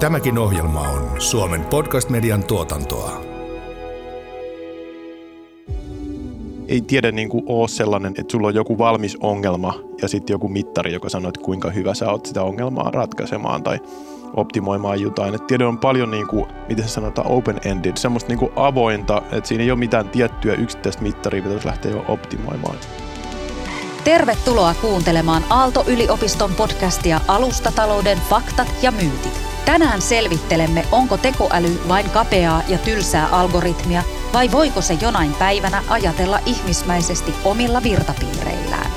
Tämäkin ohjelma on Suomen podcast-median tuotantoa. Ei tiedä niin kuin ole sellainen, että sulla on joku valmis ongelma ja sitten joku mittari, joka sanoo, että kuinka hyvä sä oot sitä ongelmaa ratkaisemaan tai optimoimaan jotain. Et tiede on paljon, niin kuin, miten se sanotaan, open-ended, semmoista niin kuin avointa, että siinä ei ole mitään tiettyä yksittäistä mittaria, mitä lähteä jo optimoimaan. Tervetuloa kuuntelemaan Aalto-yliopiston podcastia Alustatalouden faktat ja myytit. Tänään selvittelemme, onko tekoäly vain kapeaa ja tylsää algoritmia vai voiko se jonain päivänä ajatella ihmismäisesti omilla virtapiireillään.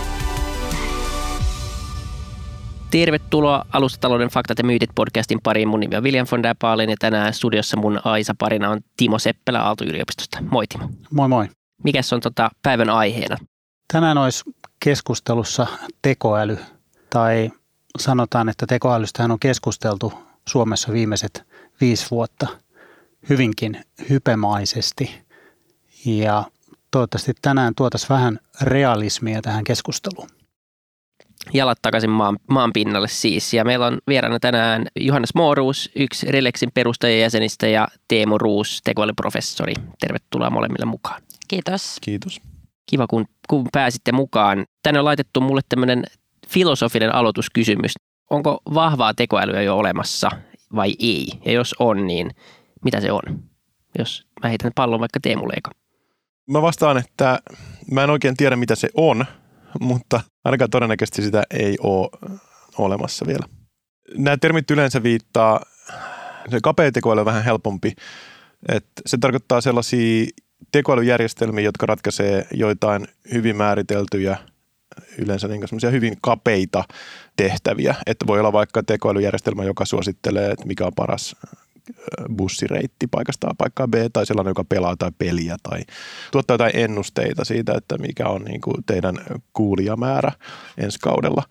Tervetuloa Alustatalouden faktat ja myytit podcastin pariin. Mun nimi on William von der Paalen ja tänään studiossa mun Aisa parina on Timo Seppälä Aalto-yliopistosta. Moi Timo. Moi moi. Mikäs on tota päivän aiheena? Tänään olisi keskustelussa tekoäly tai sanotaan, että tekoälystähän on keskusteltu Suomessa viimeiset viisi vuotta hyvinkin hypemaisesti. Ja toivottavasti tänään tuotaisiin vähän realismia tähän keskusteluun. Jalat takaisin maan, maan pinnalle siis. Ja meillä on vieraana tänään Johannes Mooruus, yksi Relexin perustajajäsenistä ja Teemu Ruus, tekoälyprofessori. Tervetuloa molemmille mukaan. Kiitos. Kiitos. Kiva, kun, kun pääsitte mukaan. Tänne on laitettu mulle tämmöinen filosofinen aloituskysymys onko vahvaa tekoälyä jo olemassa vai ei? Ja jos on, niin mitä se on? Jos mä heitän pallon vaikka Teemulle eka. Mä vastaan, että mä en oikein tiedä mitä se on, mutta ainakaan todennäköisesti sitä ei ole olemassa vielä. Nämä termit yleensä viittaa, se kapea tekoäly on vähän helpompi. että se tarkoittaa sellaisia tekoälyjärjestelmiä, jotka ratkaisee joitain hyvin määriteltyjä – yleensä niin semmoisia hyvin kapeita tehtäviä, että voi olla vaikka tekoälyjärjestelmä, joka suosittelee, että mikä on paras bussireitti paikasta A paikkaa B tai sellainen, joka pelaa tai peliä tai tuottaa jotain ennusteita siitä, että mikä on niin kuin teidän kuulijamäärä ensi kaudella.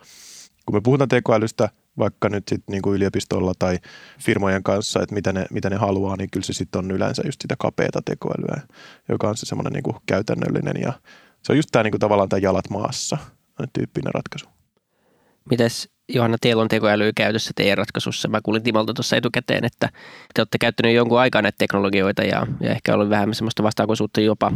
Kun me puhutaan tekoälystä vaikka nyt sit niin kuin yliopistolla tai firmojen kanssa, että mitä ne, mitä ne haluaa, niin kyllä se sitten on yleensä just sitä kapeata tekoälyä, joka on se semmoinen niin käytännöllinen ja se on just tämä niin kuin tavallaan tämä jalat maassa tyyppinen ratkaisu. Mites Johanna, teillä on tekoälyä käytössä teidän ratkaisussa. Mä kuulin Timolta tuossa etukäteen, että te olette käyttäneet jonkun aikaa näitä teknologioita ja, ja ehkä ollut vähän semmoista vastaakoisuutta jopa,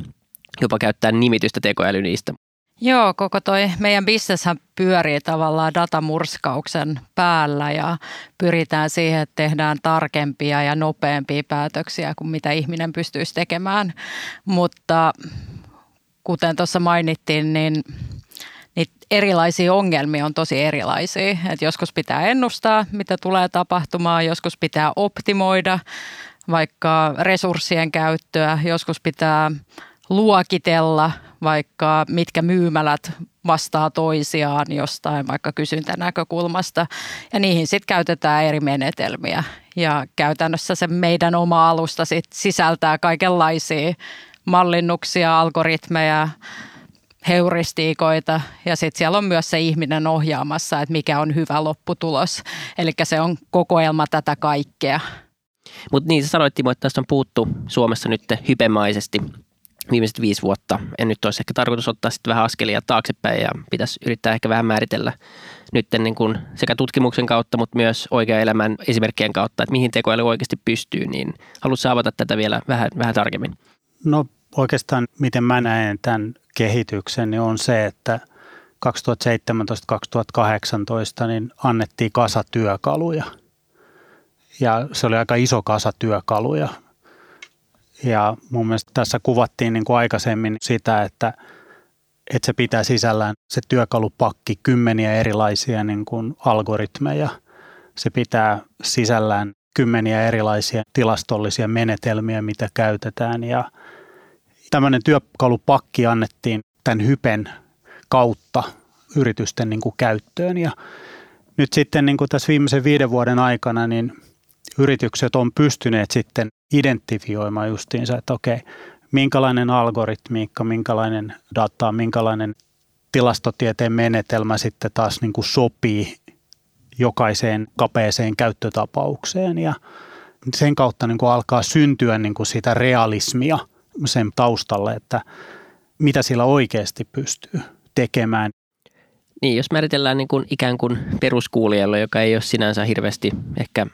jopa käyttää nimitystä tekoäly niistä. Joo, koko toi meidän bisneshän pyörii tavallaan datamurskauksen päällä ja pyritään siihen, että tehdään tarkempia ja nopeampia päätöksiä kuin mitä ihminen pystyisi tekemään. Mutta kuten tuossa mainittiin, niin niitä erilaisia ongelmia on tosi erilaisia. Et joskus pitää ennustaa, mitä tulee tapahtumaan, joskus pitää optimoida vaikka resurssien käyttöä, joskus pitää luokitella vaikka mitkä myymälät vastaa toisiaan jostain vaikka kysyntänäkökulmasta ja niihin sitten käytetään eri menetelmiä ja käytännössä se meidän oma alusta sit sisältää kaikenlaisia mallinnuksia, algoritmeja, heuristiikoita ja sitten siellä on myös se ihminen ohjaamassa, että mikä on hyvä lopputulos. Eli se on kokoelma tätä kaikkea. Mutta niin, sä sanoit Timo, että tästä on puuttu Suomessa nyt hypemaisesti viimeiset viisi vuotta. En nyt olisi ehkä tarkoitus ottaa sitten vähän askelia taaksepäin ja pitäisi yrittää ehkä vähän määritellä nyt niin kuin sekä tutkimuksen kautta, mutta myös oikean elämän esimerkkien kautta, että mihin tekoäly oikeasti pystyy, niin haluatko avata tätä vielä vähän, vähän tarkemmin? No oikeastaan miten mä näen tämän kehityksen, niin on se, että 2017-2018 niin annettiin kasa työkaluja. Ja se oli aika iso kasa työkaluja. Ja mun mielestä tässä kuvattiin niin kuin aikaisemmin sitä, että, että se pitää sisällään se työkalupakki kymmeniä erilaisia niin kuin algoritmeja. Se pitää sisällään kymmeniä erilaisia tilastollisia menetelmiä, mitä käytetään ja – tämmöinen työkalupakki annettiin tämän hypen kautta yritysten niin kuin käyttöön. Ja nyt sitten niin kuin tässä viimeisen viiden vuoden aikana niin yritykset on pystyneet sitten identifioimaan justiinsa, että okei, minkälainen algoritmiikka, minkälainen data, minkälainen tilastotieteen menetelmä sitten taas niin kuin sopii jokaiseen kapeeseen käyttötapaukseen. Ja sen kautta niin kuin alkaa syntyä niin kuin sitä realismia – sen taustalle, että mitä sillä oikeasti pystyy tekemään. Niin, jos määritellään niin kuin ikään kuin peruskuulijalle, joka ei ole sinänsä hirveästi ehkä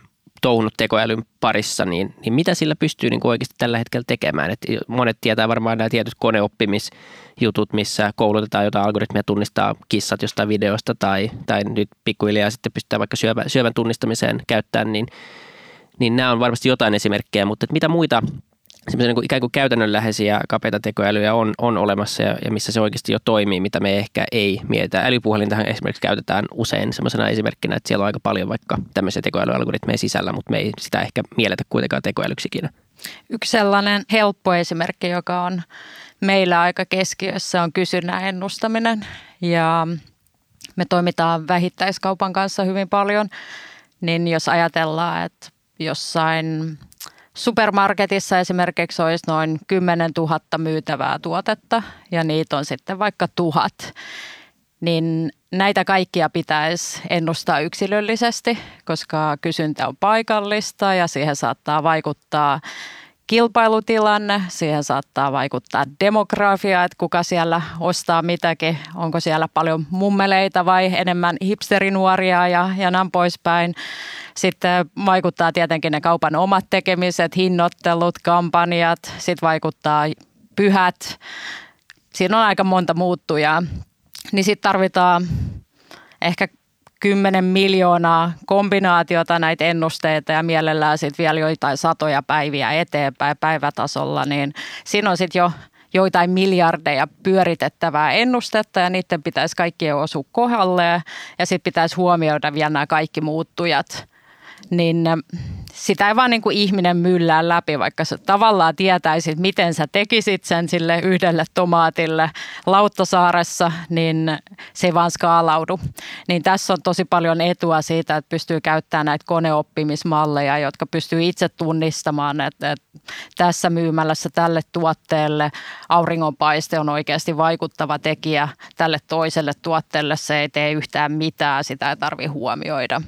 touhunut tekoälyn parissa, niin, niin mitä sillä pystyy niin kuin oikeasti tällä hetkellä tekemään? Et monet tietää varmaan nämä tietyt koneoppimisjutut, missä koulutetaan jotain algoritmia tunnistaa kissat jostain videosta tai, tai nyt pikkuhiljaa sitten pystytään vaikka syövän, syövän tunnistamiseen käyttämään, niin, niin nämä on varmasti jotain esimerkkejä, mutta mitä muita semmoisia niin ikään kuin käytännönläheisiä kapeita tekoälyjä on, on olemassa ja, ja missä se oikeasti jo toimii, mitä me ehkä ei mietitä. Älypuhelintahan esimerkiksi käytetään usein semmoisena esimerkkinä, että siellä on aika paljon vaikka tämmöisiä tekoälyalgoritmeja sisällä, mutta me ei sitä ehkä mielletä kuitenkaan tekoälyksikin. Yksi sellainen helppo esimerkki, joka on meillä aika keskiössä, on kysynnän ennustaminen. Ja me toimitaan vähittäiskaupan kanssa hyvin paljon, niin jos ajatellaan, että jossain supermarketissa esimerkiksi olisi noin 10 000 myytävää tuotetta ja niitä on sitten vaikka tuhat, niin näitä kaikkia pitäisi ennustaa yksilöllisesti, koska kysyntä on paikallista ja siihen saattaa vaikuttaa kilpailutilanne, siihen saattaa vaikuttaa demografia, että kuka siellä ostaa mitäkin, onko siellä paljon mummeleita vai enemmän hipsterinuoria ja, ja näin poispäin. Sitten vaikuttaa tietenkin ne kaupan omat tekemiset, hinnoittelut, kampanjat, sitten vaikuttaa pyhät. Siinä on aika monta muuttujaa. Niin sitten tarvitaan ehkä 10 miljoonaa kombinaatiota näitä ennusteita ja mielellään sitten vielä joitain satoja päiviä eteenpäin päivätasolla, niin siinä on sitten jo joitain miljardeja pyöritettävää ennustetta ja niiden pitäisi kaikkien osua kohdalleen ja sitten pitäisi huomioida vielä nämä kaikki muuttujat niin sitä ei vaan niin kuin ihminen myllää läpi, vaikka sä tavallaan tietäisit, miten sä tekisit sen sille yhdelle tomaatille Lauttasaaressa, niin se ei vaan skaalaudu. Niin tässä on tosi paljon etua siitä, että pystyy käyttämään näitä koneoppimismalleja, jotka pystyy itse tunnistamaan, että, että tässä myymälässä tälle tuotteelle auringonpaiste on oikeasti vaikuttava tekijä tälle toiselle tuotteelle. Se ei tee yhtään mitään, sitä ei tarvitse huomioida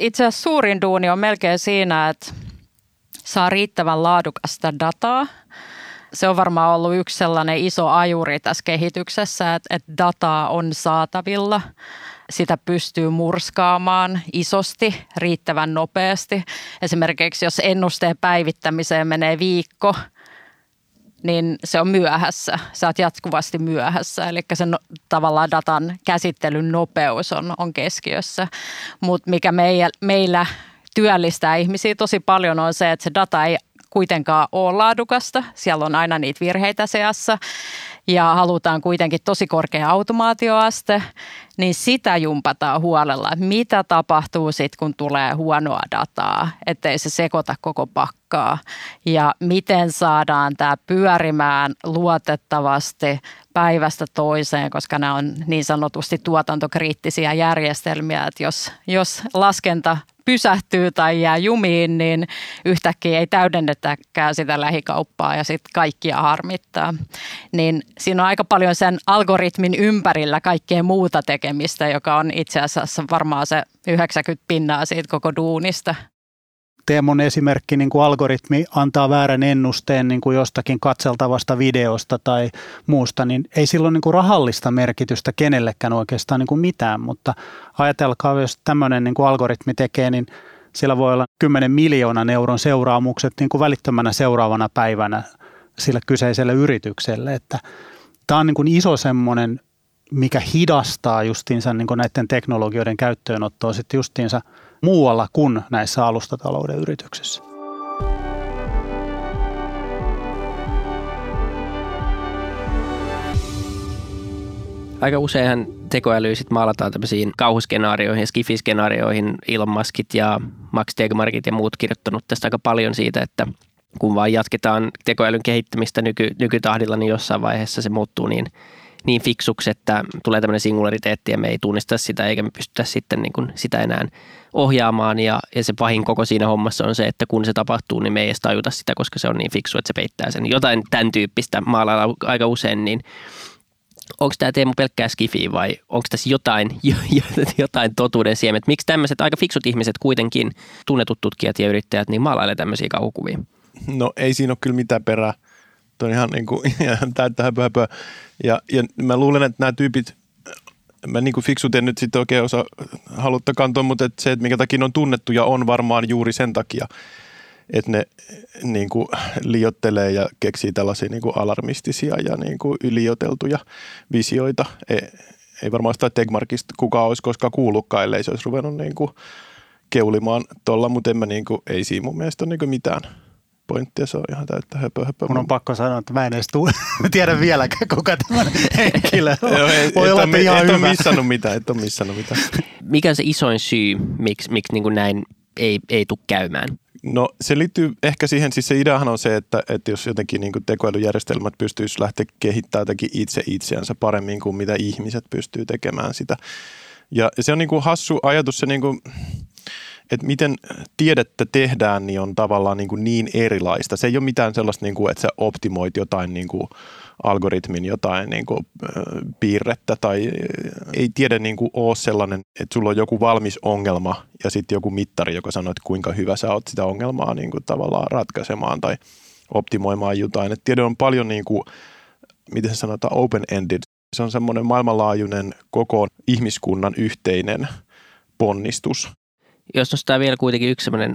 itse asiassa suurin duuni on melkein siinä, että saa riittävän laadukasta dataa. Se on varmaan ollut yksi sellainen iso ajuri tässä kehityksessä, että, että dataa on saatavilla. Sitä pystyy murskaamaan isosti, riittävän nopeasti. Esimerkiksi jos ennusteen päivittämiseen menee viikko – niin se on myöhässä. Sä oot jatkuvasti myöhässä, eli se no, tavallaan datan käsittelyn nopeus on, on keskiössä. Mutta mikä meillä, meillä työllistää ihmisiä tosi paljon on se, että se data ei kuitenkaan ole laadukasta. Siellä on aina niitä virheitä seassa ja halutaan kuitenkin tosi korkea automaatioaste, niin sitä jumpataan huolella, että mitä tapahtuu sitten, kun tulee huonoa dataa, ettei se sekoita koko pakkaa. Ja miten saadaan tämä pyörimään luotettavasti päivästä toiseen, koska nämä on niin sanotusti tuotantokriittisiä järjestelmiä, että jos, jos laskenta pysähtyy tai jää jumiin, niin yhtäkkiä ei täydennetäkään sitä lähikauppaa ja sitten kaikkia harmittaa. Niin siinä on aika paljon sen algoritmin ympärillä kaikkea muuta tekemistä, joka on itse asiassa varmaan se 90 pinnaa siitä koko duunista. Teemon esimerkki, niin kuin algoritmi antaa väärän ennusteen niin kuin jostakin katseltavasta videosta tai muusta, niin ei silloin niin kuin rahallista merkitystä kenellekään oikeastaan niin kuin mitään, mutta ajatelkaa, jos tämmöinen niin kuin algoritmi tekee, niin sillä voi olla 10 miljoonan euron seuraamukset niin kuin välittömänä seuraavana päivänä sille kyseiselle yritykselle, että tämä on niin kuin iso semmoinen, mikä hidastaa justiinsa niin kuin näiden teknologioiden käyttöönottoa sitten justiinsa – muualla kuin näissä alustatalouden yrityksissä. Aika useinhan tekoäly sitten maalataan tämmöisiin kauhuskenaarioihin ja skifiskenaarioihin. Elon Muskit ja Max Tegmarkit ja muut kirjoittanut tästä aika paljon siitä, että kun vaan jatketaan tekoälyn kehittämistä nyky, nykytahdilla, niin jossain vaiheessa se muuttuu niin niin fiksuksi, että tulee tämmöinen singulariteetti ja me ei tunnista sitä eikä me pystytä sitten niin kuin sitä enää ohjaamaan ja, ja se pahin koko siinä hommassa on se, että kun se tapahtuu, niin me ei edes tajuta sitä, koska se on niin fiksu, että se peittää sen. Jotain tämän tyyppistä maalailla aika usein, niin onko tämä Teemu pelkkää skifi vai onko tässä jotain, jotain totuuden siemet? Miksi tämmöiset aika fiksut ihmiset kuitenkin, tunnetut tutkijat ja yrittäjät, niin maalailee tämmöisiä kauhukuvia? No ei siinä ole kyllä mitään perää. Tuo on ihan niin kuin, ihan täyttä höpö, höpö. Ja, ja mä luulen, että nämä tyypit mä niin kuin fiksut en nyt sitten oikein osaa halutta kantaa, mutta et se, että minkä takia on tunnettu ja on varmaan juuri sen takia, että ne niin kuin liottelee ja keksii tällaisia niin kuin alarmistisia ja niin kuin ylioteltuja visioita. Ei, ei varmaan sitä Tegmarkista kukaan olisi koskaan kuullutkaan, ellei se olisi ruvennut niin kuin keulimaan tuolla, mutta en mä niin kuin, ei siinä mun mielestä ole niin kuin mitään pointtia, se on ihan täyttä höpö, höpö. Mun on pakko sanoa, että mä en edes tuu, tiedä vieläkään, kuka tämä henkilö on. Joo, ei, Voi et olla, että ihan et ole hyvä. missannut mitään, et ole missannut mitään. Mikä on se isoin syy, miksi, miksi niin kuin näin ei, ei tule käymään? No se liittyy ehkä siihen, siis se ideahan on se, että, että jos jotenkin niin tekoälyjärjestelmät pystyisi lähteä kehittämään jotenkin itse itseänsä paremmin kuin mitä ihmiset pystyy tekemään sitä. Ja se on niin kuin hassu ajatus se niin kuin, että miten tiedettä tehdään, niin on tavallaan niin, kuin niin erilaista. Se ei ole mitään sellaista, niin kuin, että sä optimoit jotain niin kuin algoritmin jotain niin kuin, piirrettä tai ei tiede niin kuin ole sellainen, että sulla on joku valmis ongelma ja sitten joku mittari, joka sanoo, että kuinka hyvä sä oot sitä ongelmaa niin kuin tavallaan ratkaisemaan tai optimoimaan jotain. Et tiede on paljon, niin kuin, miten se sanotaan, open-ended. Se on semmoinen maailmanlaajuinen koko ihmiskunnan yhteinen ponnistus. Jos nostaa vielä kuitenkin yksi sellainen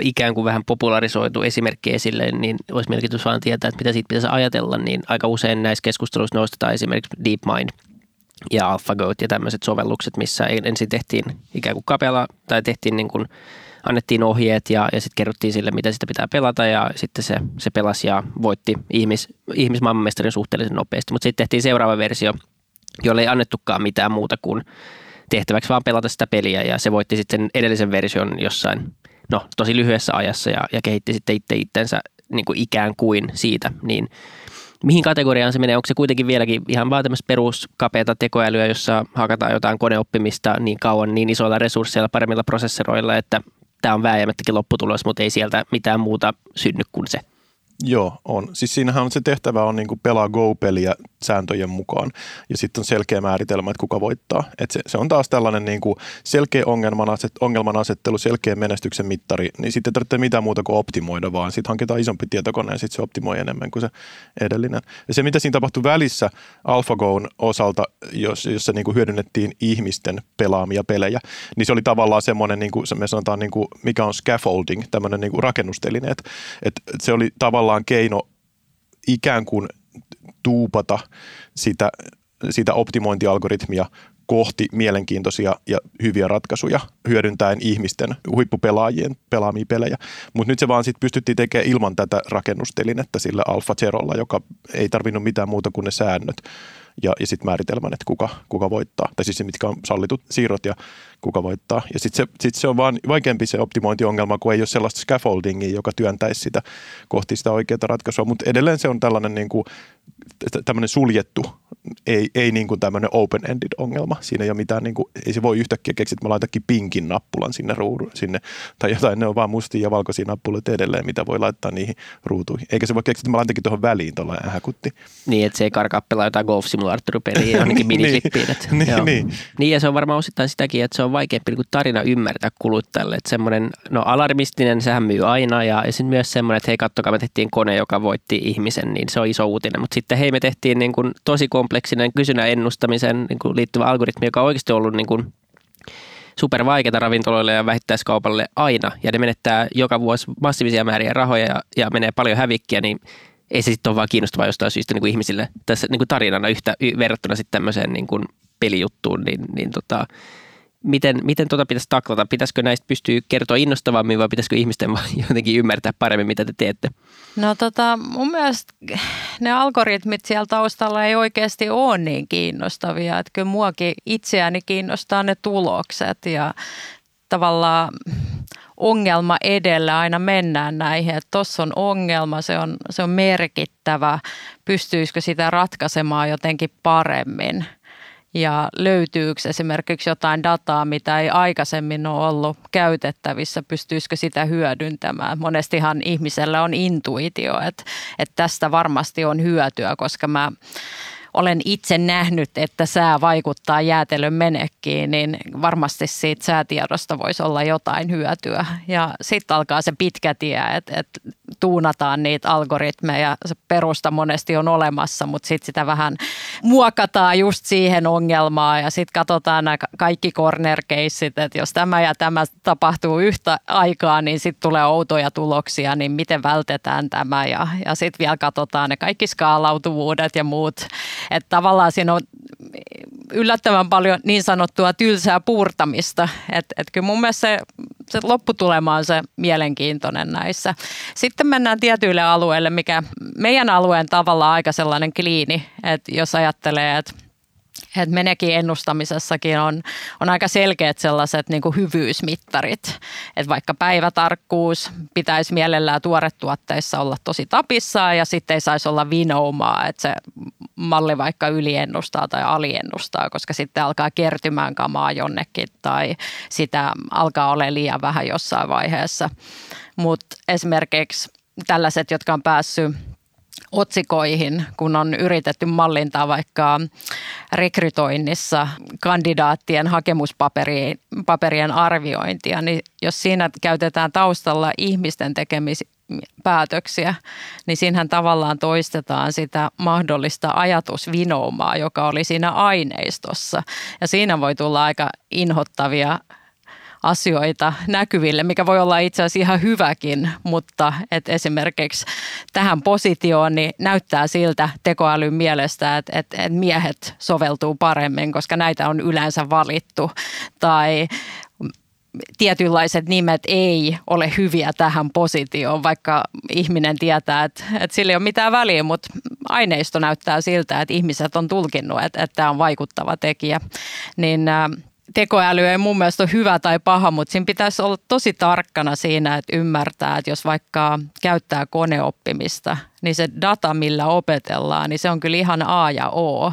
ikään kuin vähän popularisoitu esimerkki esille, niin olisi mielenkiintoista vaan tietää, että mitä siitä pitäisi ajatella, niin aika usein näissä keskusteluissa nostetaan esimerkiksi DeepMind ja AlphaGo ja tämmöiset sovellukset, missä ensin tehtiin ikään kuin kapealla tai tehtiin niin kuin, annettiin ohjeet ja, ja sitten kerrottiin sille, mitä sitä pitää pelata ja sitten se, se pelasi ja voitti ihmis, ihmismaailmanmestarin suhteellisen nopeasti. Mutta sitten tehtiin seuraava versio, jolle ei annettukaan mitään muuta kuin tehtäväksi vaan pelata sitä peliä ja se voitti sitten sen edellisen version jossain no, tosi lyhyessä ajassa ja, ja kehitti sitten itse itsensä niin kuin ikään kuin siitä, niin mihin kategoriaan se menee? Onko se kuitenkin vieläkin ihan vaan tämmöistä peruskapeata tekoälyä, jossa hakataan jotain koneoppimista niin kauan niin isoilla resursseilla, paremmilla prosessoroilla, että tämä on vääjäämättäkin lopputulos, mutta ei sieltä mitään muuta synny kuin se. Joo, on. Siis siinähän on se tehtävä on niin pelaa Go-peliä sääntöjen mukaan ja sitten on selkeä määritelmä, että kuka voittaa. Et se, se, on taas tällainen niin kuin selkeä ongelman, aset, ongelman asettelu, selkeä menestyksen mittari, niin sitten ei tarvitse mitään muuta kuin optimoida, vaan sitten hankitaan isompi tietokone ja sitten se optimoi enemmän kuin se edellinen. Ja se, mitä siinä tapahtui välissä AlphaGoon osalta, jos, jossa niin kuin hyödynnettiin ihmisten pelaamia pelejä, niin se oli tavallaan semmoinen, niin kuin me sanotaan, niin kuin, mikä on scaffolding, tämmöinen niin kuin rakennusteline, että, että se oli tavallaan keino ikään kuin tuupata sitä, sitä optimointialgoritmia kohti mielenkiintoisia ja hyviä ratkaisuja hyödyntäen ihmisten huippupelaajien pelaamia pelejä. Mutta nyt se vaan sitten pystyttiin tekemään ilman tätä rakennustelinettä sillä Alpha Zerolla, joka ei tarvinnut mitään muuta kuin ne säännöt ja, ja sitten määritelmän, että kuka, kuka voittaa. Tai siis se, mitkä on sallitut siirrot ja kuka voittaa. Ja sitten se, sit se on vaan vaikeampi se optimointiongelma, kun ei ole sellaista scaffoldingia, joka työntäisi sitä kohti sitä oikeaa ratkaisua. Mutta edelleen se on tällainen niin kuin, tämmöinen suljettu, ei, ei niin kuin tämmöinen open-ended ongelma. Siinä ei ole mitään, niin kuin, ei se voi yhtäkkiä keksiä, että mä laitankin pinkin nappulan sinne, ruudu, sinne tai jotain, ne on vaan mustia ja valkoisia nappuloita edelleen, mitä voi laittaa niihin ruutuihin. Eikä se voi keksiä, että mä laitankin tuohon väliin tuolla ähäkutti. Niin, että se ei karkaa pelaa jotain golf simulaattoripeliä miniklippiin. että- niin, joo. niin. Niin ja se on varmaan osittain sitäkin, että se on vaikeampi niin tarina ymmärtää kuluttajalle. Että semmoinen, no alarmistinen, sehän myy aina ja, ja sitten myös semmoinen, että hei kattokaa, me tehtiin kone, joka voitti ihmisen, niin se on iso uutinen. Mutta sitten hei, me tehtiin niin kuin tosi kompleksinen kysynnän ennustamisen niin kuin liittyvä algoritmi, joka on oikeasti ollut niin kuin super vaikeaa ravintoloille ja vähittäiskaupalle aina. Ja ne menettää joka vuosi massiivisia määriä rahoja ja, ja menee paljon hävikkiä, niin ei se sitten ole vaan kiinnostavaa jostain syystä niin kuin ihmisille tässä niin kuin tarinana yhtä verrattuna sitten tämmöiseen niin kuin pelijuttuun, niin, niin tota, miten, miten tota pitäisi taklata? Pitäisikö näistä pystyä kertoa innostavammin vai pitäisikö ihmisten jotenkin ymmärtää paremmin, mitä te teette? No tota, mun mielestä ne algoritmit siellä taustalla ei oikeasti ole niin kiinnostavia. Että kyllä muakin itseäni kiinnostaa ne tulokset ja tavallaan ongelma edellä aina mennään näihin, että tuossa on ongelma, se on, se on merkittävä, pystyisikö sitä ratkaisemaan jotenkin paremmin ja löytyykö esimerkiksi jotain dataa, mitä ei aikaisemmin ole ollut käytettävissä, pystyisikö sitä hyödyntämään. Monestihan ihmisellä on intuitio, että, että tästä varmasti on hyötyä, koska mä olen itse nähnyt, että sää vaikuttaa jäätelön menekkiin, niin varmasti siitä säätiedosta voisi olla jotain hyötyä. Ja sitten alkaa se pitkä tie, että, että tuunataan niitä algoritmeja. Se perusta monesti on olemassa, mutta sitten sitä vähän muokataan just siihen ongelmaan ja sitten katsotaan nämä kaikki corner että jos tämä ja tämä tapahtuu yhtä aikaa, niin sitten tulee outoja tuloksia, niin miten vältetään tämä ja, ja sitten vielä katsotaan ne kaikki skaalautuvuudet ja muut. Että tavallaan siinä on yllättävän paljon niin sanottua tylsää puurtamista. Että et kyllä mun mielestä se, se lopputulema on se mielenkiintoinen näissä. Sitten mennään tietyille alueille, mikä meidän alueen tavalla aika sellainen kliini, että jos ajattelee, että että menekin ennustamisessakin on, on aika selkeät sellaiset niin hyvyysmittarit. Että vaikka päivätarkkuus pitäisi mielellään tuoretuotteissa olla tosi tapissaan ja sitten ei saisi olla vinoumaa, että se malli vaikka yliennustaa tai aliennustaa, koska sitten alkaa kertymään kamaa jonnekin tai sitä alkaa olla liian vähän jossain vaiheessa. Mutta esimerkiksi tällaiset, jotka on päässyt otsikoihin, kun on yritetty mallintaa vaikka rekrytoinnissa kandidaattien hakemuspaperien arviointia, niin jos siinä käytetään taustalla ihmisten tekemispäätöksiä, niin siinähän tavallaan toistetaan sitä mahdollista ajatusvinoumaa, joka oli siinä aineistossa. Ja siinä voi tulla aika inhottavia asioita näkyville, mikä voi olla itse asiassa ihan hyväkin, mutta et esimerkiksi tähän positioon niin näyttää siltä tekoälyn mielestä, että, että, että miehet soveltuu paremmin, koska näitä on yleensä valittu tai tietynlaiset nimet ei ole hyviä tähän positioon, vaikka ihminen tietää, että, että sillä ei ole mitään väliä, mutta aineisto näyttää siltä, että ihmiset on tulkinnut, että, että tämä on vaikuttava tekijä. Niin tekoäly ei mun mielestä ole hyvä tai paha, mutta siinä pitäisi olla tosi tarkkana siinä, että ymmärtää, että jos vaikka käyttää koneoppimista, niin se data, millä opetellaan, niin se on kyllä ihan A ja O.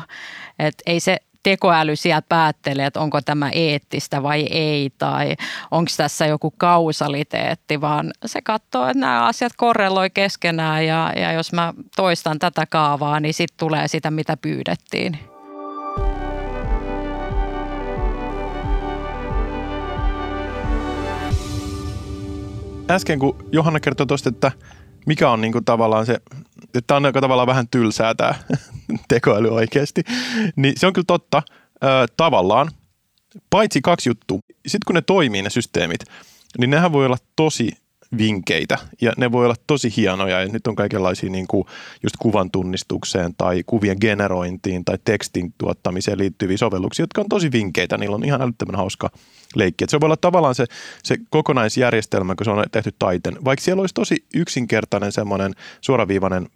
Että ei se tekoäly sieltä päättele, että onko tämä eettistä vai ei, tai onko tässä joku kausaliteetti, vaan se katsoo, että nämä asiat korreloi keskenään, ja, ja jos mä toistan tätä kaavaa, niin sitten tulee sitä, mitä pyydettiin. Äsken kun Johanna kertoi tuosta, että mikä on niinku tavallaan se, että on aika tavallaan vähän tylsää tämä tekoäly oikeasti, niin se on kyllä totta ö, tavallaan, paitsi kaksi juttua. Sitten kun ne toimii ne systeemit, niin nehän voi olla tosi vinkkeitä ja ne voi olla tosi hienoja ja nyt on kaikenlaisia niin kuin just kuvan tunnistukseen tai kuvien generointiin tai tekstin tuottamiseen liittyviä sovelluksia, jotka on tosi vinkkeitä. Niillä on ihan älyttömän hauska leikki. Et se voi olla tavallaan se, se kokonaisjärjestelmä, kun se on tehty taiten. Vaikka siellä olisi tosi yksinkertainen semmoinen suoraviivainen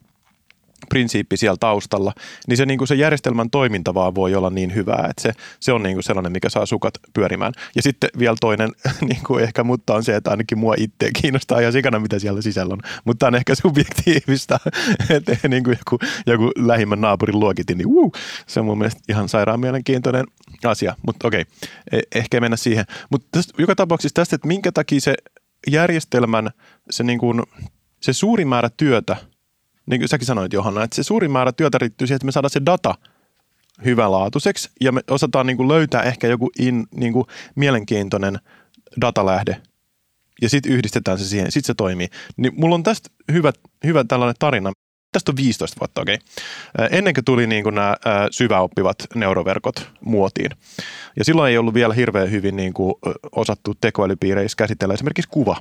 prinsiippi siellä taustalla, niin se, niin kuin se järjestelmän toiminta vaan voi olla niin hyvää, että se, se on niin kuin sellainen, mikä saa sukat pyörimään. Ja sitten vielä toinen niin kuin ehkä mutta on se, että ainakin mua itse kiinnostaa ihan sikana, mitä siellä sisällä on. Mutta on ehkä subjektiivista, että niin kuin joku, joku lähimmän naapurin luokitin, niin uh, se on mun mielestä ihan sairaan mielenkiintoinen asia. Mutta okei, okay, ehkä mennä siihen. Mutta joka tapauksessa tästä, että minkä takia se järjestelmän, se, niin kuin, se suuri määrä työtä – niin kuin säkin sanoit Johanna, että se suurin määrä työtä riittyy siihen, että me saadaan se data hyvälaatuiseksi ja me osataan niin kuin löytää ehkä joku in, niin kuin mielenkiintoinen datalähde ja sitten yhdistetään se siihen, sitten se toimii. Niin mulla on tästä hyvä, hyvä tällainen tarina. Tästä on 15 vuotta, okei. Okay. Ennen kuin tuli niin kuin nämä syväoppivat neuroverkot muotiin. Ja silloin ei ollut vielä hirveän hyvin niin kuin osattu tekoälypiireissä käsitellä esimerkiksi kuva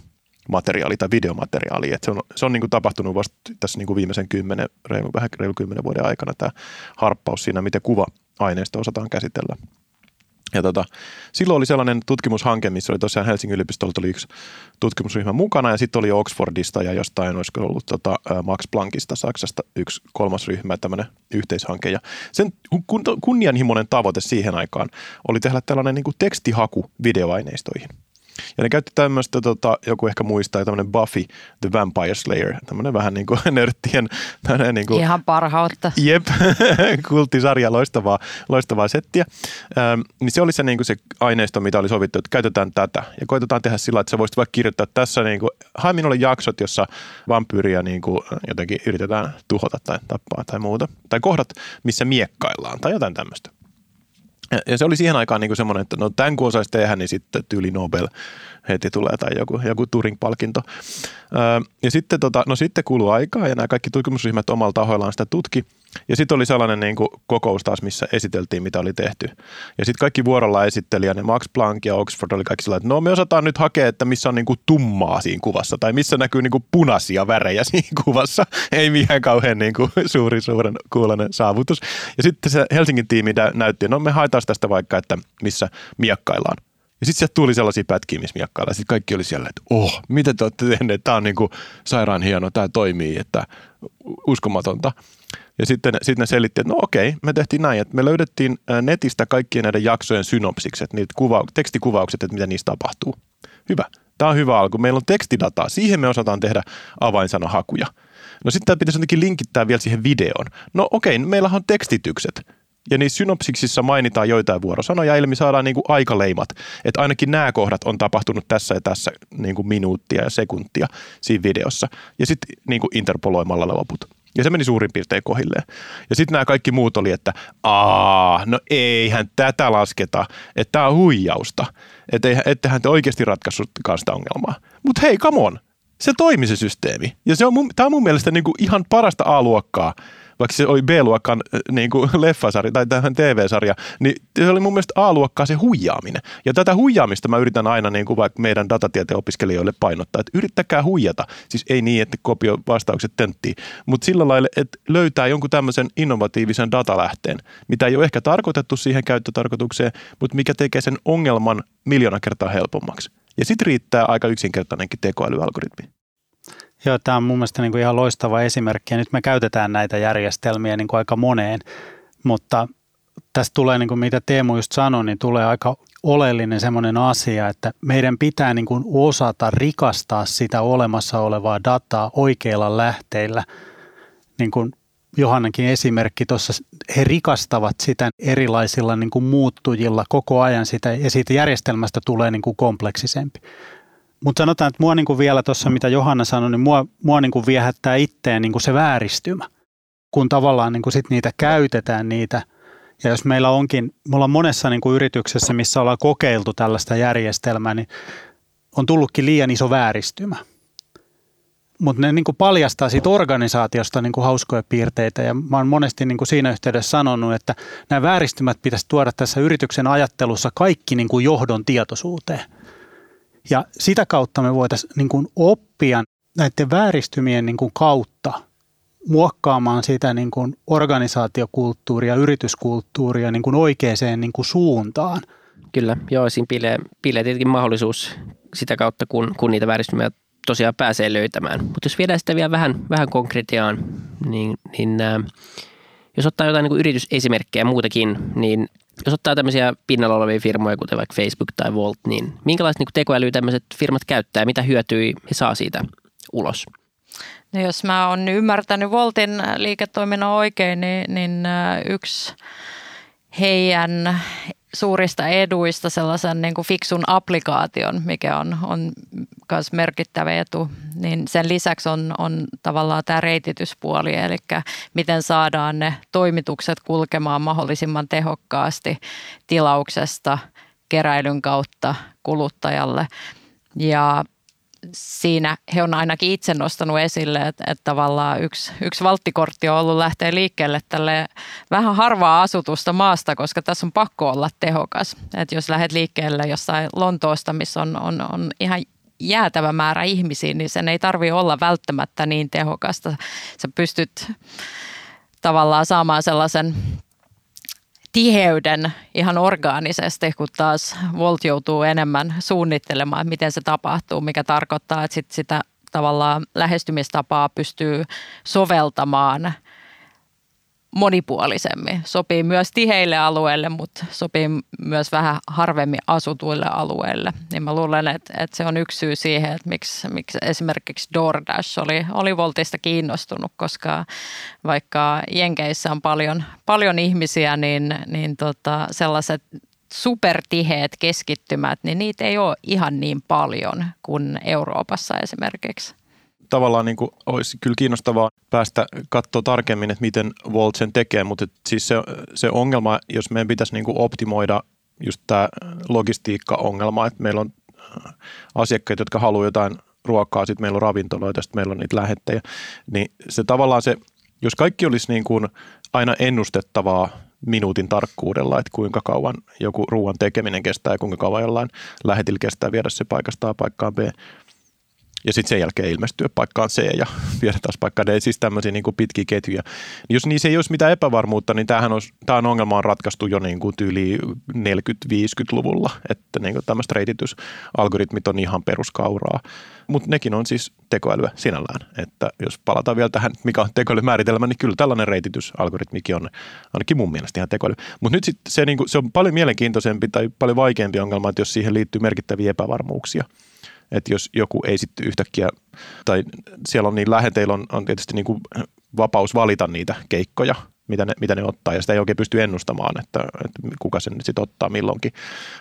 materiaali tai videomateriaali. Et se on, se on niin kuin tapahtunut vasta tässä niin kuin viimeisen kymmenen, reilu, vähän reilu kymmenen vuoden aikana tämä harppaus siinä, miten kuva-aineisto osataan käsitellä. Ja tota, silloin oli sellainen tutkimushanke, missä oli tosiaan Helsingin yliopistolta oli yksi tutkimusryhmä mukana ja sitten oli Oxfordista ja jostain olisiko ollut tota, Max Planckista Saksasta yksi kolmas ryhmä, tämmöinen yhteishanke. Ja sen kunnianhimoinen tavoite siihen aikaan oli tehdä tällainen niin kuin tekstihaku videoaineistoihin – ja ne käytti tämmöistä, tota, joku ehkä muistaa, tämmöinen Buffy the Vampire Slayer, tämmöinen vähän niin kuin nörttien. Niin kuin, Ihan parhautta. Jep, kulttisarja, loistavaa, loistavaa settiä. Ähm, niin se oli se, niin kuin se aineisto, mitä oli sovittu, että käytetään tätä. Ja koitetaan tehdä sillä, että sä voisit vaikka kirjoittaa tässä, niin kuin, hae minulle jaksot, jossa vampyyriä niin kuin, jotenkin yritetään tuhota tai tappaa tai muuta. Tai kohdat, missä miekkaillaan tai jotain tämmöistä. Ja, se oli siihen aikaan niin kuin semmoinen, että no tämän kun osaisi tehdä, niin sitten tyyli Nobel heti tulee tai joku, joku Turing-palkinto. Öö, ja sitten, tota, no sitten kuluu aikaa ja nämä kaikki tutkimusryhmät omalla tahoillaan sitä tutki. Ja sitten oli sellainen niin kuin kokous taas, missä esiteltiin, mitä oli tehty. Ja sitten kaikki vuorolla esitteli, ja ne Max Planck ja Oxford oli kaikki sellainen, että no me osataan nyt hakea, että missä on niin kuin tummaa siinä kuvassa, tai missä näkyy niin kuin punaisia värejä siinä kuvassa. Ei mikään kauhean niin kuin suuri, suuren kuulonen saavutus. Ja sitten se Helsingin tiimi näytti, no me haetaan tästä vaikka, että missä miekkaillaan. Ja sitten sieltä tuli sellaisia pätkiä, missä miakkailla. Sitten kaikki oli siellä, että oh, mitä te olette tehneet? Tämä on niin kuin sairaan hieno, tämä toimii, että uskomatonta. Ja sitten, sitten ne selitti, että no okei, me tehtiin näin, että me löydettiin netistä kaikkien näiden jaksojen synopsikset, niitä kuva, tekstikuvaukset, että mitä niistä tapahtuu. Hyvä. Tämä on hyvä alku. Meillä on tekstidataa. Siihen me osataan tehdä avainsanahakuja. No sitten tämä pitäisi jotenkin linkittää vielä siihen videoon. No okei, meillä on tekstitykset. Ja niissä synopsiksissa mainitaan joitain vuorosanoja, eli me saadaan niin kuin aikaleimat, että ainakin nämä kohdat on tapahtunut tässä ja tässä niin kuin minuuttia ja sekuntia siinä videossa. Ja sitten niin kuin interpoloimalla loput. Ja se meni suurin piirtein kohilleen. Ja sitten nämä kaikki muut oli, että aa, no eihän tätä lasketa, että tämä on huijausta. Että ettehän te oikeasti ratkaissutkaan sitä ongelmaa. Mutta hei, come on, se toimi se systeemi. Ja se on mun, tämä on mun mielestä niin kuin ihan parasta A-luokkaa vaikka se oli B-luokan äh, niin kuin leffasarja tai tähän TV-sarja, niin se oli mun mielestä A-luokkaa se huijaaminen. Ja tätä huijaamista mä yritän aina niin kuin vaikka meidän datatieteen opiskelijoille painottaa, että yrittäkää huijata. Siis ei niin, että kopio vastaukset tenttiin, mutta sillä lailla, että löytää jonkun tämmöisen innovatiivisen datalähteen, mitä ei ole ehkä tarkoitettu siihen käyttötarkoitukseen, mutta mikä tekee sen ongelman miljoona kertaa helpommaksi. Ja sitten riittää aika yksinkertainenkin tekoälyalgoritmi. Joo, tämä on mun mielestä niin kuin ihan loistava esimerkki ja nyt me käytetään näitä järjestelmiä niin kuin aika moneen, mutta tästä tulee, niin kuin mitä Teemu just sanoi, niin tulee aika oleellinen semmoinen asia, että meidän pitää niin kuin osata rikastaa sitä olemassa olevaa dataa oikeilla lähteillä. Niin kuin Johannankin esimerkki tuossa, he rikastavat sitä erilaisilla niin kuin muuttujilla koko ajan sitä, ja siitä järjestelmästä tulee niin kuin kompleksisempi. Mutta sanotaan, että mua niin kuin vielä tuossa, mitä Johanna sanoi, niin mua, mua niin kuin viehättää itteen niin kuin se vääristymä, kun tavallaan niin kuin sit niitä käytetään niitä. Ja jos meillä onkin, me ollaan monessa niin kuin yrityksessä, missä ollaan kokeiltu tällaista järjestelmää, niin on tullutkin liian iso vääristymä. Mutta ne niin kuin paljastaa siitä organisaatiosta niin kuin hauskoja piirteitä ja mä oon monesti niin kuin siinä yhteydessä sanonut, että nämä vääristymät pitäisi tuoda tässä yrityksen ajattelussa kaikki niin kuin johdon tietoisuuteen – ja sitä kautta me voitaisiin niin kuin oppia näiden vääristymien niin kuin kautta muokkaamaan sitä niin kuin organisaatiokulttuuria, yrityskulttuuria niin kuin oikeaan niin kuin suuntaan. Kyllä, joo, siinä piilee, piilee tietenkin mahdollisuus sitä kautta, kun, kun niitä vääristymiä tosiaan pääsee löytämään. Mutta jos viedään sitä vielä vähän, vähän konkretiaan, niin, niin äh, jos ottaa jotain niin kuin yritysesimerkkejä muutakin, niin jos ottaa tämmöisiä pinnalla olevia firmoja, kuten vaikka Facebook tai Volt, niin minkälaista niin tekoälyä tämmöiset firmat käyttää, mitä hyötyä he saa siitä ulos? No jos mä oon ymmärtänyt Voltin liiketoiminnan oikein, niin, niin äh, yksi heidän suurista eduista sellaisen niin kuin fiksun applikaation, mikä on, on myös merkittävä etu. Niin sen lisäksi on, on tavallaan tämä reitityspuoli, eli miten saadaan ne toimitukset kulkemaan mahdollisimman tehokkaasti tilauksesta keräilyn kautta kuluttajalle. Ja siinä he on ainakin itse nostanut esille, että, että tavallaan yksi, yksi valttikortti on ollut lähteä liikkeelle tälle vähän harvaa asutusta maasta, koska tässä on pakko olla tehokas. Että jos lähdet liikkeelle jossain Lontoosta, missä on, on, on ihan jäätävä määrä ihmisiä, niin sen ei tarvi olla välttämättä niin tehokasta. Sä pystyt tavallaan saamaan sellaisen tiheyden ihan orgaanisesti, kun taas Volt joutuu enemmän suunnittelemaan, miten se tapahtuu, mikä tarkoittaa, että sit sitä tavallaan lähestymistapaa pystyy soveltamaan – monipuolisemmin. Sopii myös tiheille alueille, mutta sopii myös vähän harvemmin asutuille alueille. Niin mä luulen, että, että se on yksi syy siihen, että miksi, miksi esimerkiksi DoorDash oli, oli Voltista kiinnostunut, koska vaikka Jenkeissä on paljon, paljon ihmisiä, niin, niin tota, sellaiset supertiheet keskittymät, niin niitä ei ole ihan niin paljon kuin Euroopassa esimerkiksi. Tavallaan niin kuin olisi kyllä kiinnostavaa päästä katsoa tarkemmin, että miten Volt sen tekee, mutta siis se, se ongelma, jos meidän pitäisi niin kuin optimoida just tämä logistiikka-ongelma, että meillä on asiakkaita, jotka haluaa jotain ruokaa, sitten meillä on ravintoloita, sitten meillä on niitä lähettejä, niin se tavallaan se, jos kaikki olisi niin kuin aina ennustettavaa minuutin tarkkuudella, että kuinka kauan joku ruoan tekeminen kestää ja kuinka kauan jollain lähetillä kestää viedä se paikasta A paikkaan B, ja sitten sen jälkeen ilmestyä paikkaan C ja viedä taas paikkaan D, siis tämmöisiä niin kuin pitkiä ketjuja. Jos niissä ei olisi mitään epävarmuutta, niin tämähän on, tämä ongelma on ratkaistu jo niin kuin tyyli 40-50-luvulla, että niin tämmöiset reititysalgoritmit on ihan peruskauraa. Mutta nekin on siis tekoälyä sinällään, että jos palataan vielä tähän, mikä on tekoälymääritelmä, niin kyllä tällainen reititysalgoritmikin on ainakin mun mielestä ihan tekoäly. Mutta nyt sit se, niin kuin, se on paljon mielenkiintoisempi tai paljon vaikeampi ongelma, että jos siihen liittyy merkittäviä epävarmuuksia – että jos joku ei sitten yhtäkkiä, tai siellä on niin läheteillä on, on tietysti niin kuin vapaus valita niitä keikkoja, mitä ne, mitä ne ottaa, ja sitä ei oikein pysty ennustamaan, että, että kuka sen sitten ottaa milloinkin,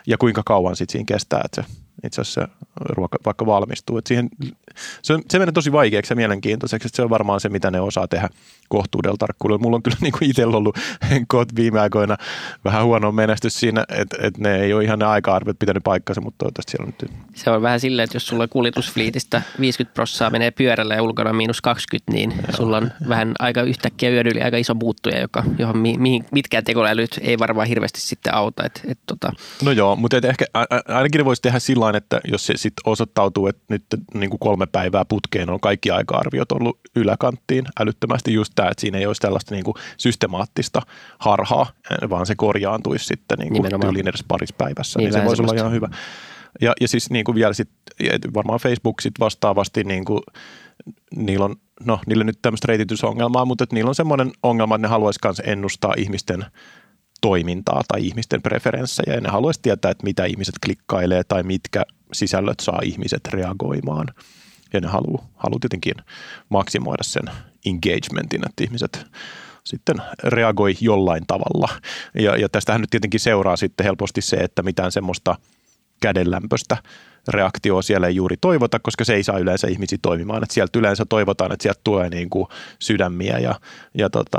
ja kuinka kauan sitten siinä kestää, että se itse asiassa ruoka vaikka valmistuu. Et siihen, se, se menee tosi vaikeaksi ja mielenkiintoiseksi, että se on varmaan se, mitä ne osaa tehdä kohtuudella tarkkuudella. Mulla on kyllä niin kuin itsellä ollut viime aikoina vähän huono menestys siinä, että, että ne ei ole ihan ne aika-arviot pitänyt paikkansa, mutta toivottavasti siellä on nyt. Se on vähän silleen, että jos sulla kuljetusfliitistä 50 prossaa menee pyörällä ja ulkona miinus 20, niin Joo. sulla on vähän aika yhtäkkiä yön yli aika iso muuttuja, joka, johon mihin, mitkään tekoälyt ei varmaan hirveästi sitten auta. Et, et, tota. No joo, mutta ehkä ainakin ne voisi tehdä sillä että jos se sitten osoittautuu, että nyt niin kuin kolme päivää putkeen on kaikki aika-arviot ollut yläkanttiin älyttömästi just tämä, että siinä ei olisi tällaista niin kuin systemaattista harhaa, vaan se korjaantuisi sitten niin kuin tyyliin edes parissa päivässä, niin, niin se voisi olla ihan hyvä. Ja, ja siis niin kuin vielä sit, varmaan Facebook sit vastaavasti niin kuin, niillä on, no niillä nyt tämmöistä reititysongelmaa, mutta että niillä on semmoinen ongelma, että ne haluaisi myös ennustaa ihmisten toimintaa tai ihmisten preferenssejä ja ne haluaisi tietää, että mitä ihmiset klikkailee tai mitkä sisällöt saa ihmiset reagoimaan. Ja ne haluaa, haluaa tietenkin maksimoida sen engagementin, että ihmiset sitten reagoi jollain tavalla. Ja, ja tästähän nyt tietenkin seuraa sitten helposti se, että mitään semmoista kädenlämpöstä reaktioa siellä ei juuri toivota, koska se ei saa yleensä ihmisiä toimimaan. Että sieltä yleensä toivotaan, että sieltä tulee niin kuin sydämiä ja, ja tota,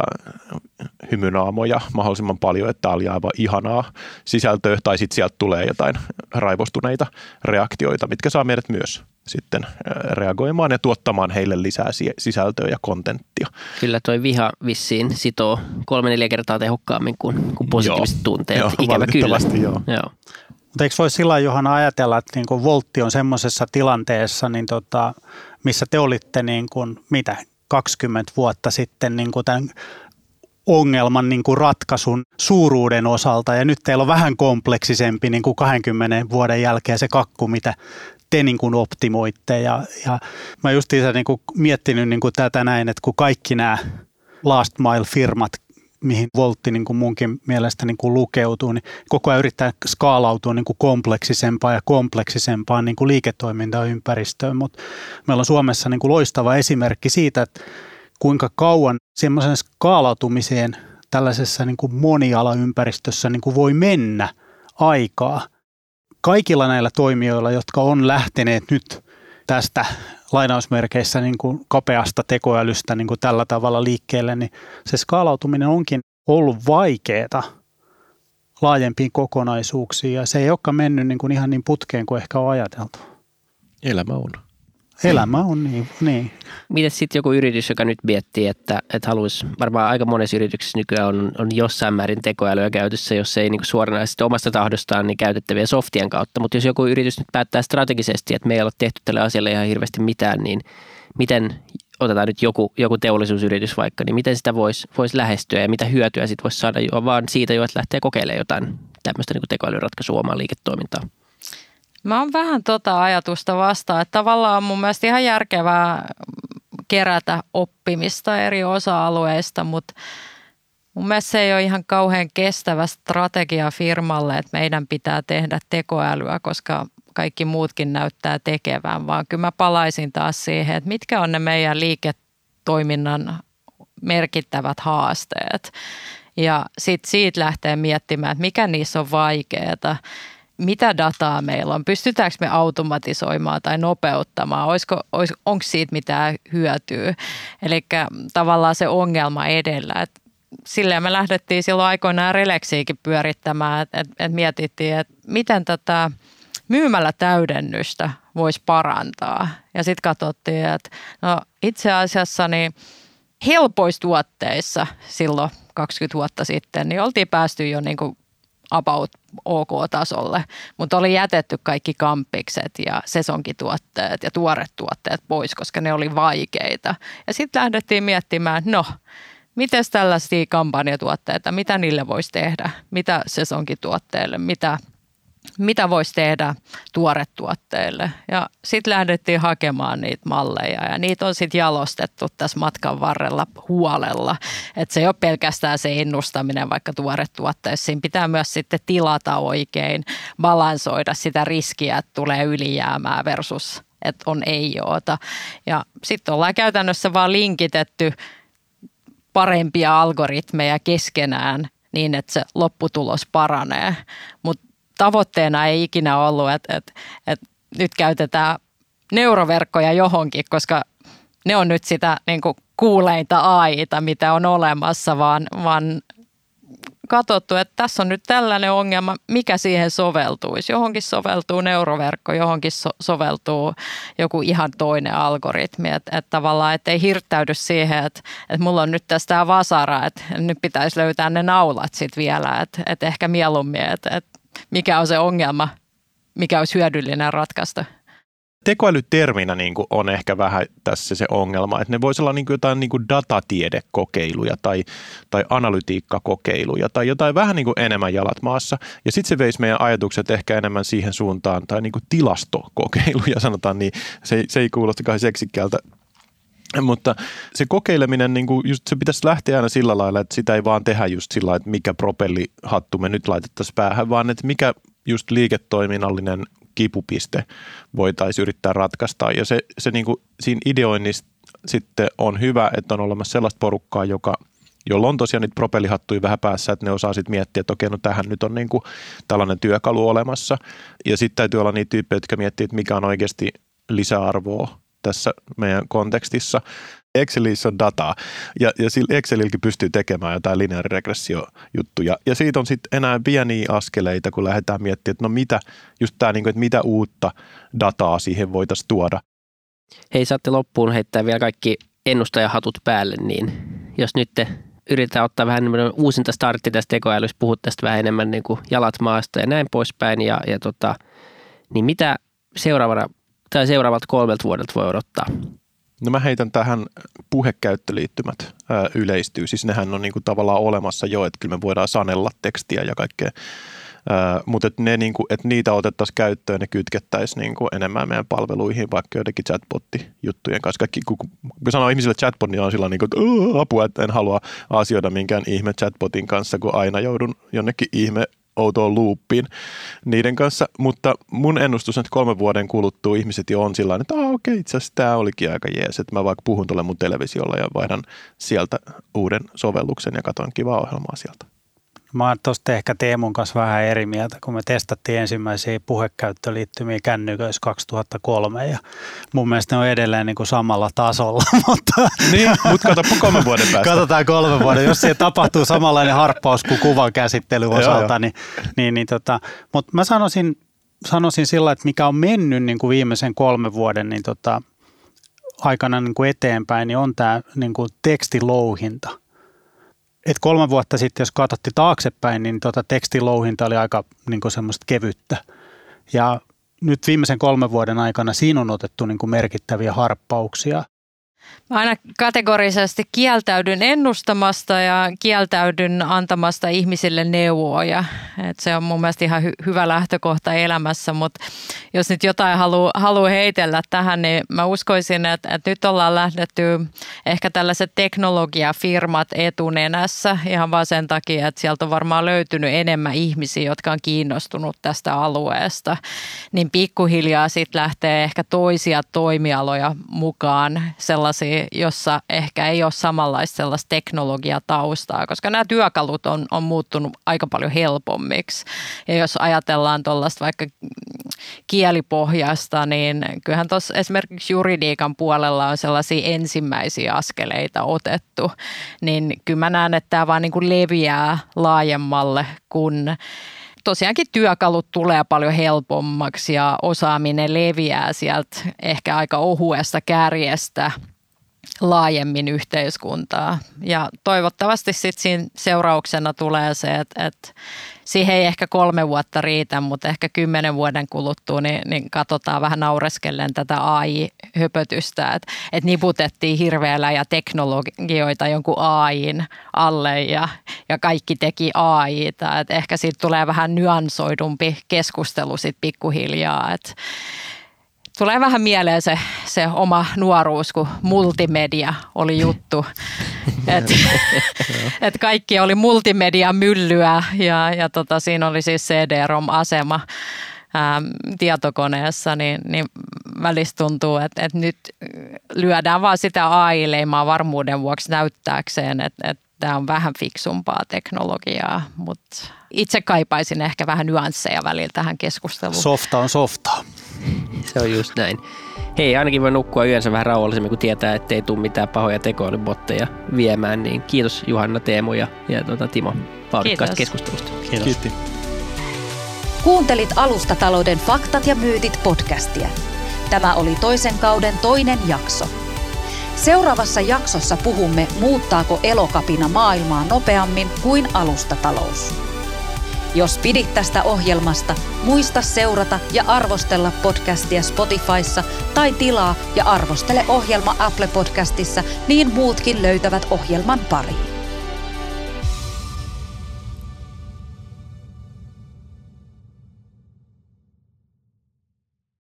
hymynaamoja mahdollisimman paljon, että tämä oli aivan ihanaa sisältöä, tai sitten sieltä tulee jotain raivostuneita reaktioita, mitkä saa meidät myös sitten reagoimaan ja tuottamaan heille lisää sisältöä ja kontenttia. Kyllä toi viha vissiin sitoo kolme neljä kertaa tehokkaammin kuin, kuin positiiviset joo, tunteet. Joo, Ikävä kyllä. Joo. joo. Mutta eikö voi sillä Johanna ajatella, että niin Voltti on semmoisessa tilanteessa, niin tota, missä te olitte niin kuin, mitä, 20 vuotta sitten niin kuin tämän ongelman niin kuin ratkaisun suuruuden osalta ja nyt teillä on vähän kompleksisempi niin kuin 20 vuoden jälkeen se kakku, mitä te niin kuin optimoitte. Ja, ja mä just niin kuin miettinyt niin kuin tätä näin, että kun kaikki nämä last mile firmat mihin Voltti niin kuin munkin mielestä niin kuin lukeutuu, niin koko ajan yrittää skaalautua niin kuin kompleksisempaan ja kompleksisempaan niin kuin liiketoimintaympäristöön, mutta meillä on Suomessa niin kuin loistava esimerkki siitä, että kuinka kauan semmoisen skaalautumiseen tällaisessa niin kuin monialaympäristössä niin kuin voi mennä aikaa. Kaikilla näillä toimijoilla, jotka on lähteneet nyt tästä lainausmerkeissä niin kuin kapeasta tekoälystä niin kuin tällä tavalla liikkeelle, niin se skaalautuminen onkin ollut vaikeaa laajempiin kokonaisuuksiin ja se ei olekaan mennyt niin kuin ihan niin putkeen kuin ehkä on ajateltu. Elämä on. Elämä on niin. niin. Miten sitten joku yritys, joka nyt miettii, että, että haluaisi, varmaan aika monessa yrityksessä nykyään on, on jossain määrin tekoälyä käytössä, jos ei niin suoranaisesti omasta tahdostaan niin käytettäviä softien kautta, mutta jos joku yritys nyt päättää strategisesti, että me ei ole tehty tälle asialle ihan hirveästi mitään, niin miten otetaan nyt joku, joku teollisuusyritys vaikka, niin miten sitä voisi vois lähestyä ja mitä hyötyä sitten voisi saada jo vaan siitä jo, että lähtee kokeilemaan jotain tämmöistä niin tekoälyratkaisua omaan liiketoimintaan? Mä oon vähän tota ajatusta vastaan, että tavallaan on mun mielestä ihan järkevää kerätä oppimista eri osa-alueista, mutta mun mielestä se ei ole ihan kauhean kestävä strategia firmalle, että meidän pitää tehdä tekoälyä, koska kaikki muutkin näyttää tekevän, vaan kyllä mä palaisin taas siihen, että mitkä on ne meidän liiketoiminnan merkittävät haasteet. Ja sitten siitä lähtee miettimään, että mikä niissä on vaikeaa mitä dataa meillä on, pystytäänkö me automatisoimaan tai nopeuttamaan, olisiko, olis, onko siitä mitään hyötyä. Eli tavallaan se ongelma edellä, että silleen me lähdettiin silloin aikoinaan Relexiikin pyörittämään, että et, et mietittiin, että miten tätä myymällä täydennystä voisi parantaa. Ja sitten katsottiin, että no itse asiassa niin helpoissa tuotteissa silloin 20 vuotta sitten, niin oltiin päästy jo niin kuin about OK-tasolle, mutta oli jätetty kaikki kampikset ja sesonkituotteet ja tuoret tuotteet pois, koska ne oli vaikeita. Ja sitten lähdettiin miettimään, no, miten tällaisia kampanjatuotteita, mitä niille voisi tehdä, mitä sesonkituotteille, mitä mitä voisi tehdä tuoretuotteille. Ja sitten lähdettiin hakemaan niitä malleja ja niitä on sitten jalostettu tässä matkan varrella huolella. Että se ei ole pelkästään se ennustaminen vaikka tuoretuotteissa. Siinä pitää myös sitten tilata oikein, balansoida sitä riskiä, että tulee ylijäämää versus että on ei oota. Ja sitten ollaan käytännössä vaan linkitetty parempia algoritmeja keskenään niin, että se lopputulos paranee. Mutta tavoitteena ei ikinä ollut, että, että, että nyt käytetään neuroverkkoja johonkin, koska ne on nyt sitä niin kuin kuuleinta aita, mitä on olemassa, vaan, vaan katsottu, että tässä on nyt tällainen ongelma, mikä siihen soveltuisi. Johonkin soveltuu neuroverkko, johonkin so- soveltuu joku ihan toinen algoritmi. Että et tavallaan, että ei hirttäydy siihen, että et mulla on nyt tästä vasara, että nyt pitäisi löytää ne naulat sitten vielä. Että et ehkä mieluummin, että et mikä on se ongelma, mikä olisi hyödyllinen ratkaista. Tekoälyterminä niin kuin on ehkä vähän tässä se ongelma, että ne voisi olla niin kuin jotain niin kuin datatiedekokeiluja tai, tai analytiikkakokeiluja tai jotain vähän niin kuin enemmän jalat maassa. Ja sitten se veisi meidän ajatukset ehkä enemmän siihen suuntaan tai niin kuin tilastokokeiluja sanotaan niin. Se, se ei kuulosta seksikkäältä mutta se kokeileminen, niin kuin just se pitäisi lähteä aina sillä lailla, että sitä ei vaan tehdä just sillä lailla, että mikä propellihattu me nyt laitettaisiin päähän, vaan että mikä just liiketoiminnallinen kipupiste voitaisiin yrittää ratkaista. Ja se, se niin kuin siinä ideoinnissa sitten on hyvä, että on olemassa sellaista porukkaa, joka jolla on tosiaan niitä propellihattuja vähän päässä, että ne osaa sitten miettiä, että okei, no tähän nyt on niin kuin tällainen työkalu olemassa. Ja sitten täytyy olla niitä tyyppejä, jotka miettii, että mikä on oikeasti lisäarvoa tässä meidän kontekstissa. Excelissä on dataa ja, ja Excelilläkin pystyy tekemään jotain lineaariregressiojuttuja. Ja siitä on sitten enää pieniä askeleita, kun lähdetään miettimään, että no mitä, just tämä, niin että mitä uutta dataa siihen voitaisiin tuoda. Hei, saatte loppuun heittää vielä kaikki ennustajahatut päälle, niin jos nyt te yritetään ottaa vähän uusinta startti tästä tekoälystä, puhut tästä vähän enemmän niin kuin jalat maasta ja näin poispäin, ja, ja tota, niin mitä seuraavana tai seuraavalta kolmelta vuodelta voi odottaa? No mä heitän tähän puhekäyttöliittymät ää, yleistyy. Siis nehän on niinku tavallaan olemassa jo, että kyllä me voidaan sanella tekstiä ja kaikkea. Mutta et ne, niinku, et niitä otettaisiin käyttöön ja kytkettäisiin niinku enemmän meidän palveluihin, vaikka jotenkin chatbot-juttujen kanssa. Kaikki, kun, kun sanoo ihmisille chatbot, niin on sillä niin että apua, että en halua asioida minkään ihme chatbotin kanssa, kun aina joudun jonnekin ihme outoon luuppiin niiden kanssa, mutta mun ennustus on, että kolmen vuoden kuluttua ihmiset jo on sillä että okei, okay, itse asiassa tämä olikin aika jees, että mä vaikka puhun tuolle mun televisiolla ja vaihdan sieltä uuden sovelluksen ja katson kivaa ohjelmaa sieltä. Mä oon tuosta ehkä Teemun kanssa vähän eri mieltä, kun me testattiin ensimmäisiä puhekäyttöliittymiä kännyköissä 2003 ja mun mielestä ne on edelleen niin kuin samalla tasolla. mutta niin, mutta kato kolmen vuoden päästä. Katsotaan kolmen vuoden, jos siellä tapahtuu samanlainen harppaus kuin kuvan käsittely osalta. niin, niin, niin tota, mutta mä sanoisin, sanoisin sillä, että mikä on mennyt niin kuin viimeisen kolmen vuoden niin tota, aikana niin kuin eteenpäin, niin on tämä niin kuin tekstilouhinta – et kolme vuotta sitten, jos katsotti taaksepäin, niin tota tekstilouhinta oli aika niin semmoista kevyttä. Ja nyt viimeisen kolmen vuoden aikana siinä on otettu niin merkittäviä harppauksia – Mä aina kategorisesti kieltäydyn ennustamasta ja kieltäydyn antamasta ihmisille neuvoja. Et se on mun mielestä ihan hy- hyvä lähtökohta elämässä, mutta jos nyt jotain haluaa halu heitellä tähän, niin mä uskoisin, että, että nyt ollaan lähdetty ehkä tällaiset teknologiafirmat etunenässä ihan vaan sen takia, että sieltä on varmaan löytynyt enemmän ihmisiä, jotka on kiinnostunut tästä alueesta. Niin pikkuhiljaa sitten lähtee ehkä toisia toimialoja mukaan sellaisia sellaisia, jossa ehkä ei ole samanlaista sellaista teknologiataustaa, koska nämä työkalut on, on muuttunut aika paljon helpommiksi. Ja jos ajatellaan tuollaista vaikka kielipohjasta, niin kyllähän tuossa esimerkiksi juridiikan puolella on sellaisia ensimmäisiä askeleita otettu, niin kyllä mä näen, että tämä vaan niin kuin leviää laajemmalle, kun tosiaankin työkalut tulee paljon helpommaksi ja osaaminen leviää sieltä ehkä aika ohuesta kärjestä laajemmin yhteiskuntaa. Ja toivottavasti sitten siinä seurauksena tulee se, että, että siihen ei ehkä kolme vuotta riitä, mutta ehkä kymmenen vuoden kuluttua niin, niin katsotaan vähän naureskellen tätä AI-höpötystä, että, että niputettiin hirveällä ja teknologioita jonkun AIin alle ja, ja kaikki teki AIta, että ehkä siitä tulee vähän nyansoidumpi keskustelu sitten pikkuhiljaa, että tulee vähän mieleen se, se oma nuoruus, kun multimedia oli juttu. että et kaikki oli multimedia myllyä ja, ja tota, siinä oli siis CD-ROM-asema ää, tietokoneessa, niin, niin välistä tuntuu, että, että nyt lyödään vaan sitä AI-leimaa varmuuden vuoksi näyttääkseen, että, että tämä on vähän fiksumpaa teknologiaa, mutta itse kaipaisin ehkä vähän nyansseja välillä tähän keskusteluun. Softa on softaa. Se on just näin. Hei, ainakin voi nukkua yönsä vähän rauhallisemmin, kun tietää, että ei tule mitään pahoja tekoälybotteja viemään. Niin kiitos Juhanna, Teemu ja, ja tuota, Timo vauhdikkaasta keskustelusta. Kiitos. Kiitti. Kuuntelit Alustatalouden faktat ja myytit podcastia. Tämä oli toisen kauden toinen jakso. Seuraavassa jaksossa puhumme, muuttaako elokapina maailmaa nopeammin kuin alustatalous. Jos pidit tästä ohjelmasta, muista seurata ja arvostella podcastia Spotifyssa tai tilaa ja arvostele ohjelma Apple Podcastissa, niin muutkin löytävät ohjelman pariin.